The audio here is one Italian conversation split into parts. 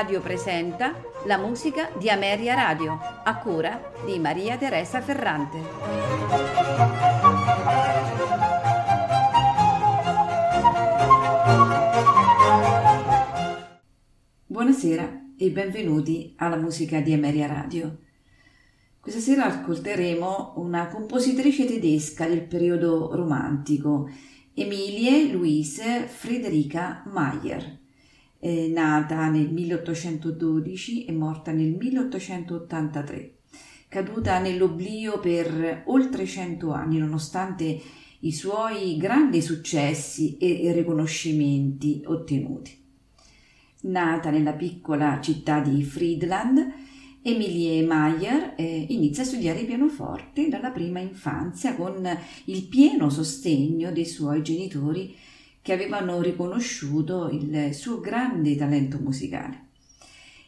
Radio presenta la musica di Ameria Radio, a cura di Maria Teresa Ferrante. Buonasera e benvenuti alla musica di Ameria Radio. Questa sera ascolteremo una compositrice tedesca del periodo romantico, Emilie Louise Friederica Mayer eh, nata nel 1812 e morta nel 1883, caduta nell'oblio per oltre cento anni nonostante i suoi grandi successi e riconoscimenti ottenuti. Nata nella piccola città di Friedland, Emilie Mayer eh, inizia a studiare pianoforte dalla prima infanzia con il pieno sostegno dei suoi genitori che avevano riconosciuto il suo grande talento musicale.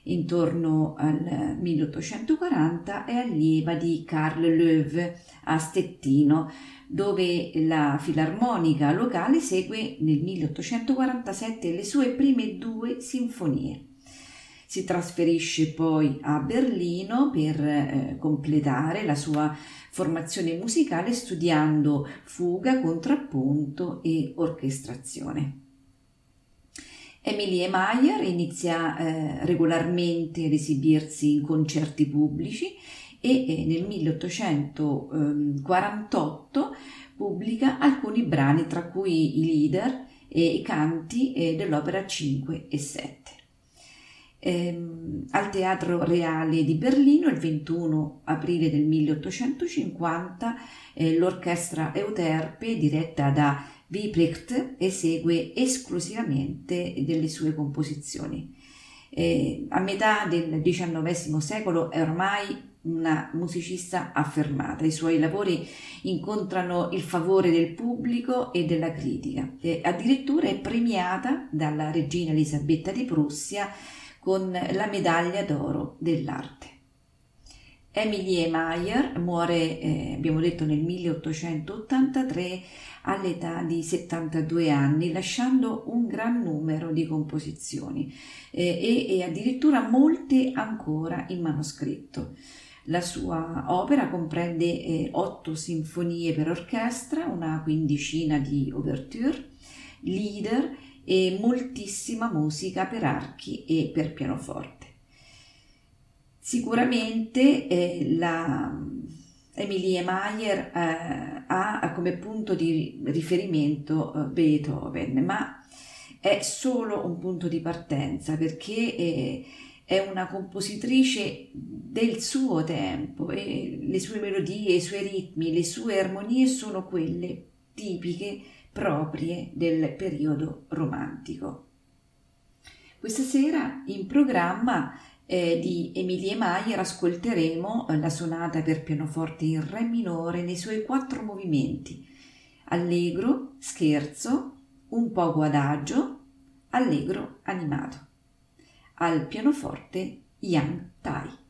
Intorno al 1840 è allieva di Carl Löw a Stettino, dove la filarmonica locale segue nel 1847 le sue prime due sinfonie. Si trasferisce poi a Berlino per eh, completare la sua formazione musicale studiando fuga, contrappunto e orchestrazione. Emilie Mayer inizia eh, regolarmente ad esibirsi in concerti pubblici e eh, nel 1848 pubblica alcuni brani tra cui i leader e i canti eh, dell'opera 5 e 7 ehm, al Teatro Reale di Berlino il 21 aprile del 1850 eh, l'orchestra Euterpe diretta da Wieprecht esegue esclusivamente delle sue composizioni. Eh, a metà del XIX secolo è ormai una musicista affermata. I suoi lavori incontrano il favore del pubblico e della critica. E addirittura è premiata dalla regina Elisabetta di Prussia con la medaglia d'oro dell'arte. Emilie Mayer muore, eh, abbiamo detto, nel 1883 all'età di 72 anni, lasciando un gran numero di composizioni eh, e, e addirittura molte ancora in manoscritto. La sua opera comprende eh, otto sinfonie per orchestra, una quindicina di ouverture, leader e moltissima musica per archi e per pianoforte. Sicuramente eh, la Emilie Mayer eh, ha come punto di riferimento eh, Beethoven, ma è solo un punto di partenza perché eh, è una compositrice del suo tempo e le sue melodie, i suoi ritmi, le sue armonie sono quelle tipiche proprie del periodo romantico. Questa sera in programma eh, di Emilie Maier ascolteremo la sonata per pianoforte in Re minore nei suoi quattro movimenti, allegro, scherzo, un poco adagio, allegro animato. Al pianoforte Yang Tai.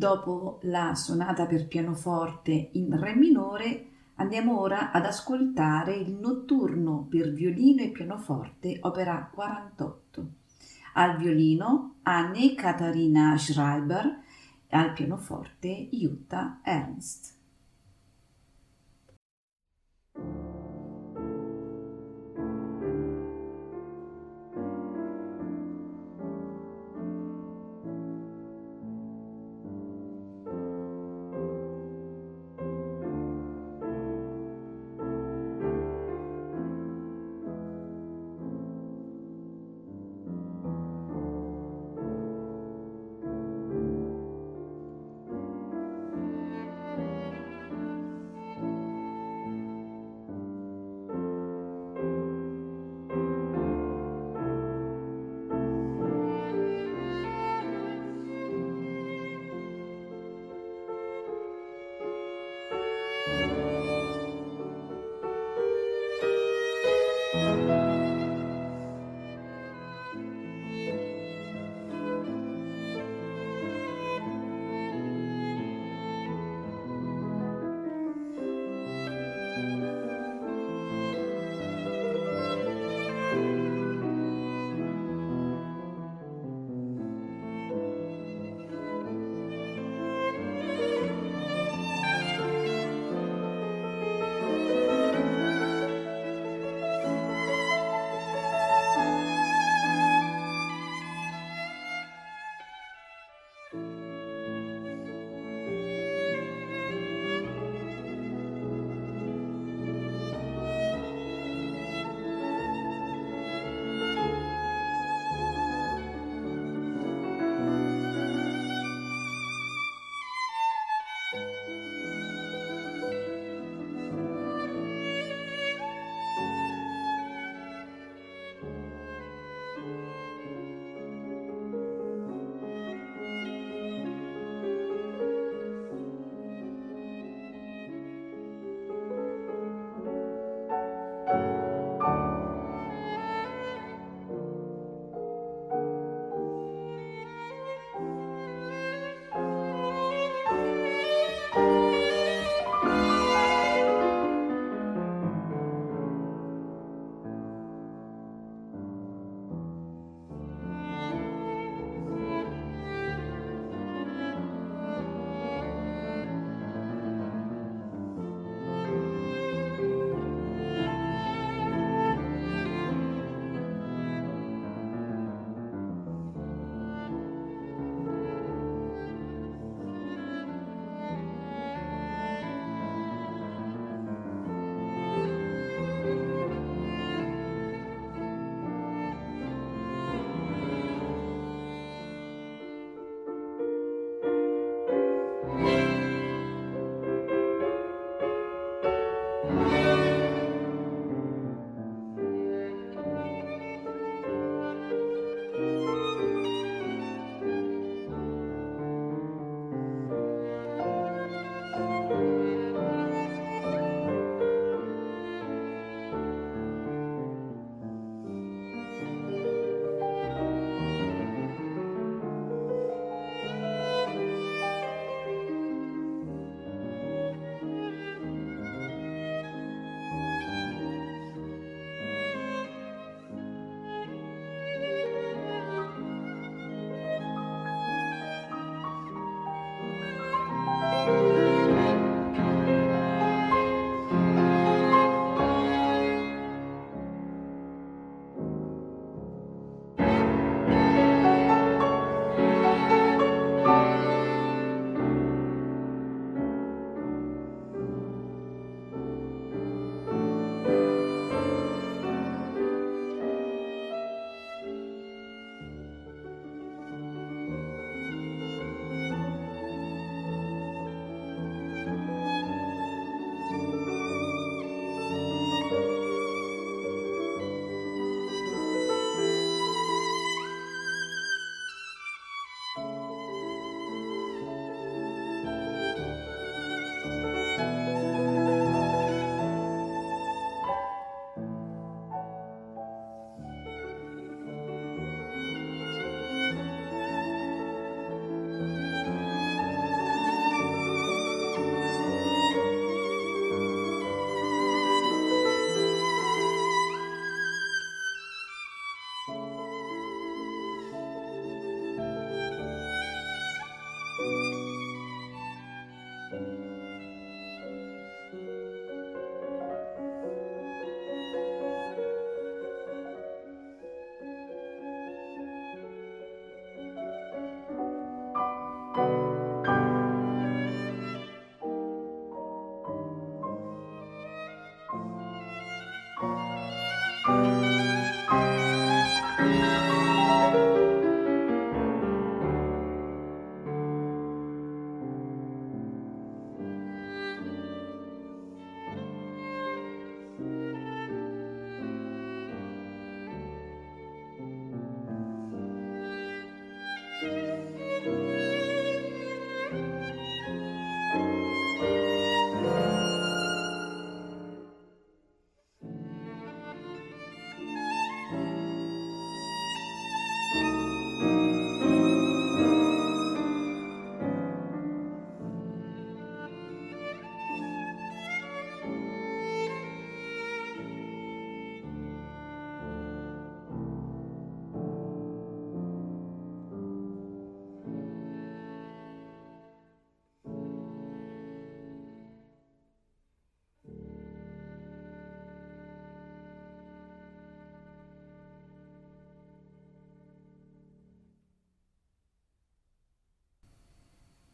Dopo la sonata per pianoforte in Re minore, andiamo ora ad ascoltare il notturno per violino e pianoforte, opera 48. Al violino Anne Katharina Schreiber al pianoforte Jutta Ernst.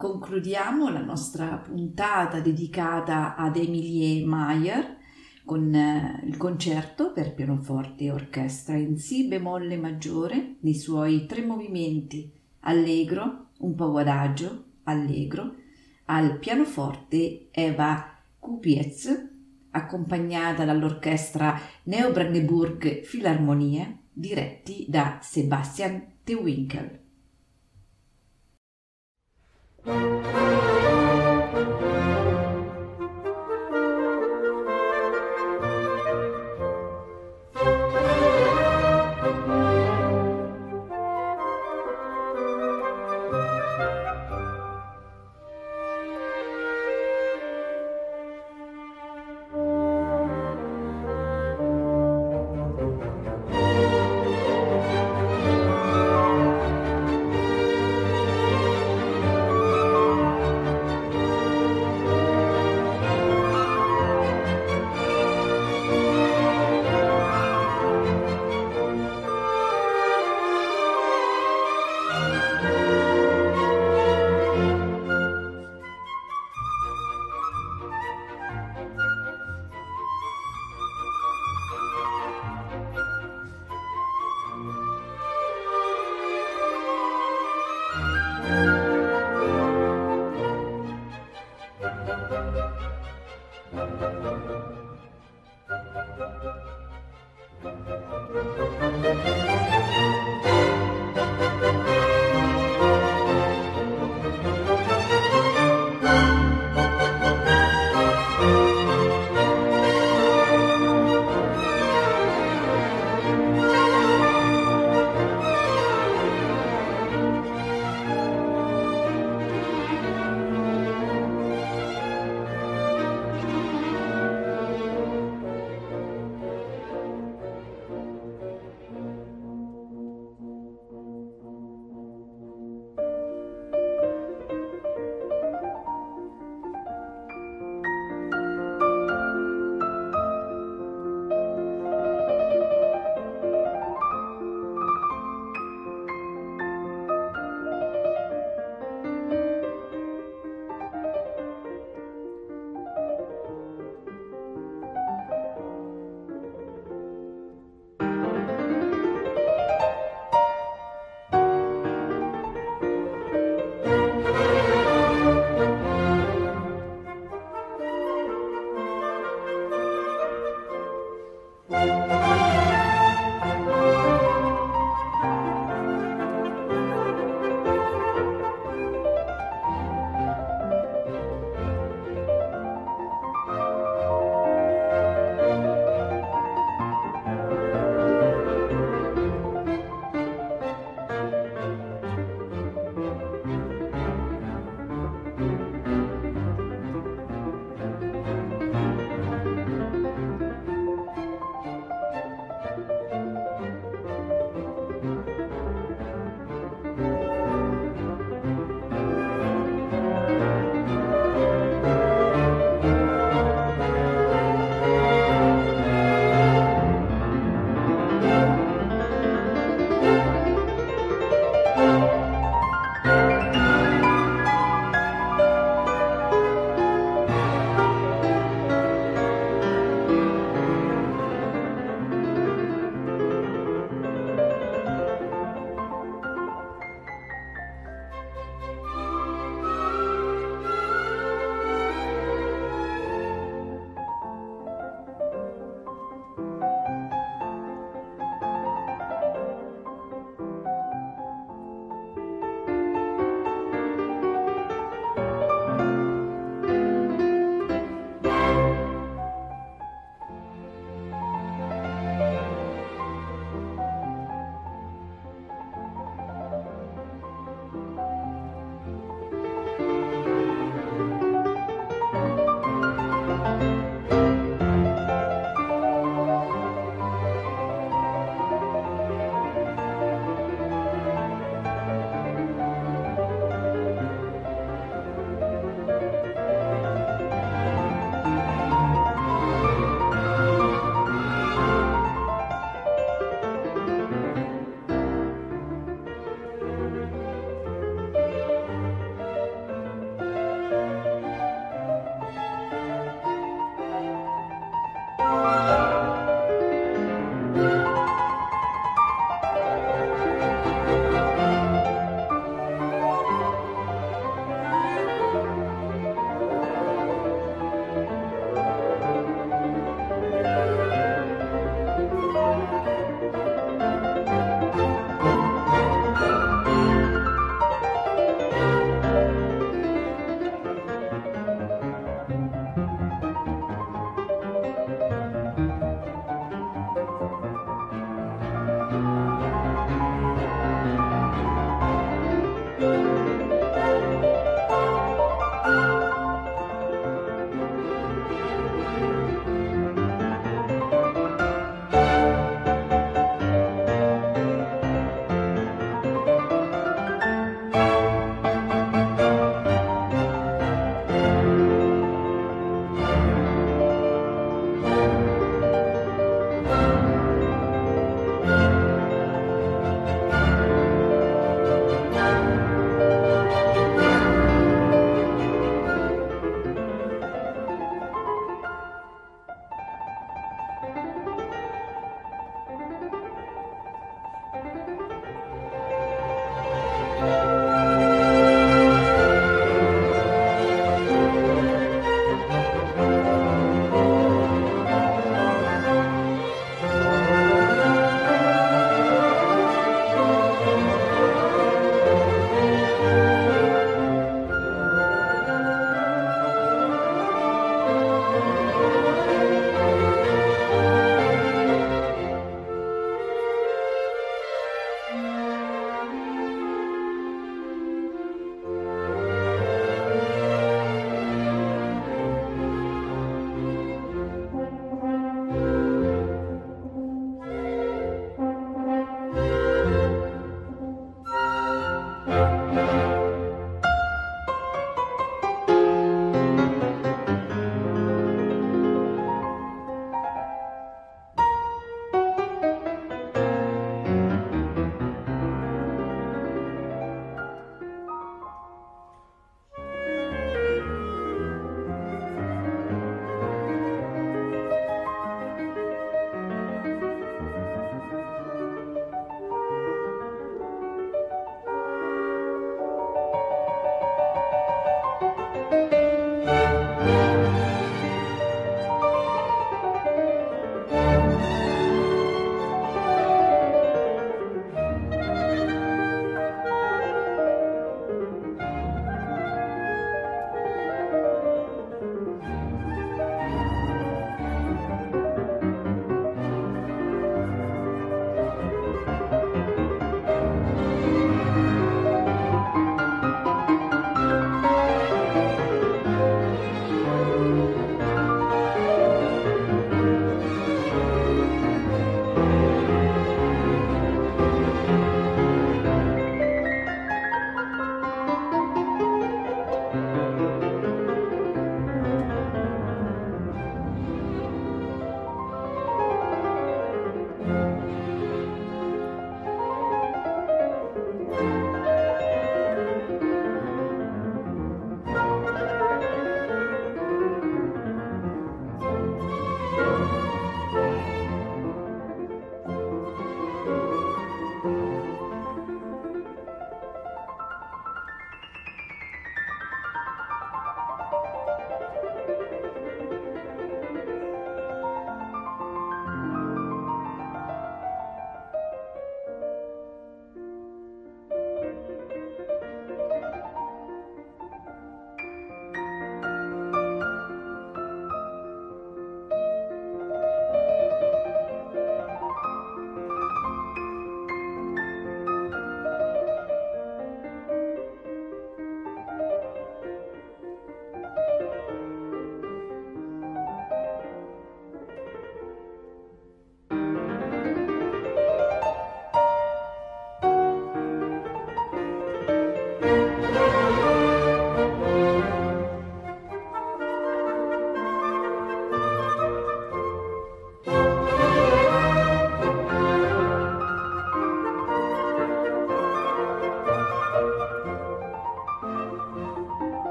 Concludiamo la nostra puntata dedicata ad Emilie Mayer con eh, il concerto per pianoforte e orchestra in Si bemolle maggiore nei suoi tre movimenti allegro, un po' adagio, allegro, al pianoforte Eva Kupiez, accompagnata dall'orchestra Neobrandenburg Philharmonie, diretti da Sebastian De. Ameria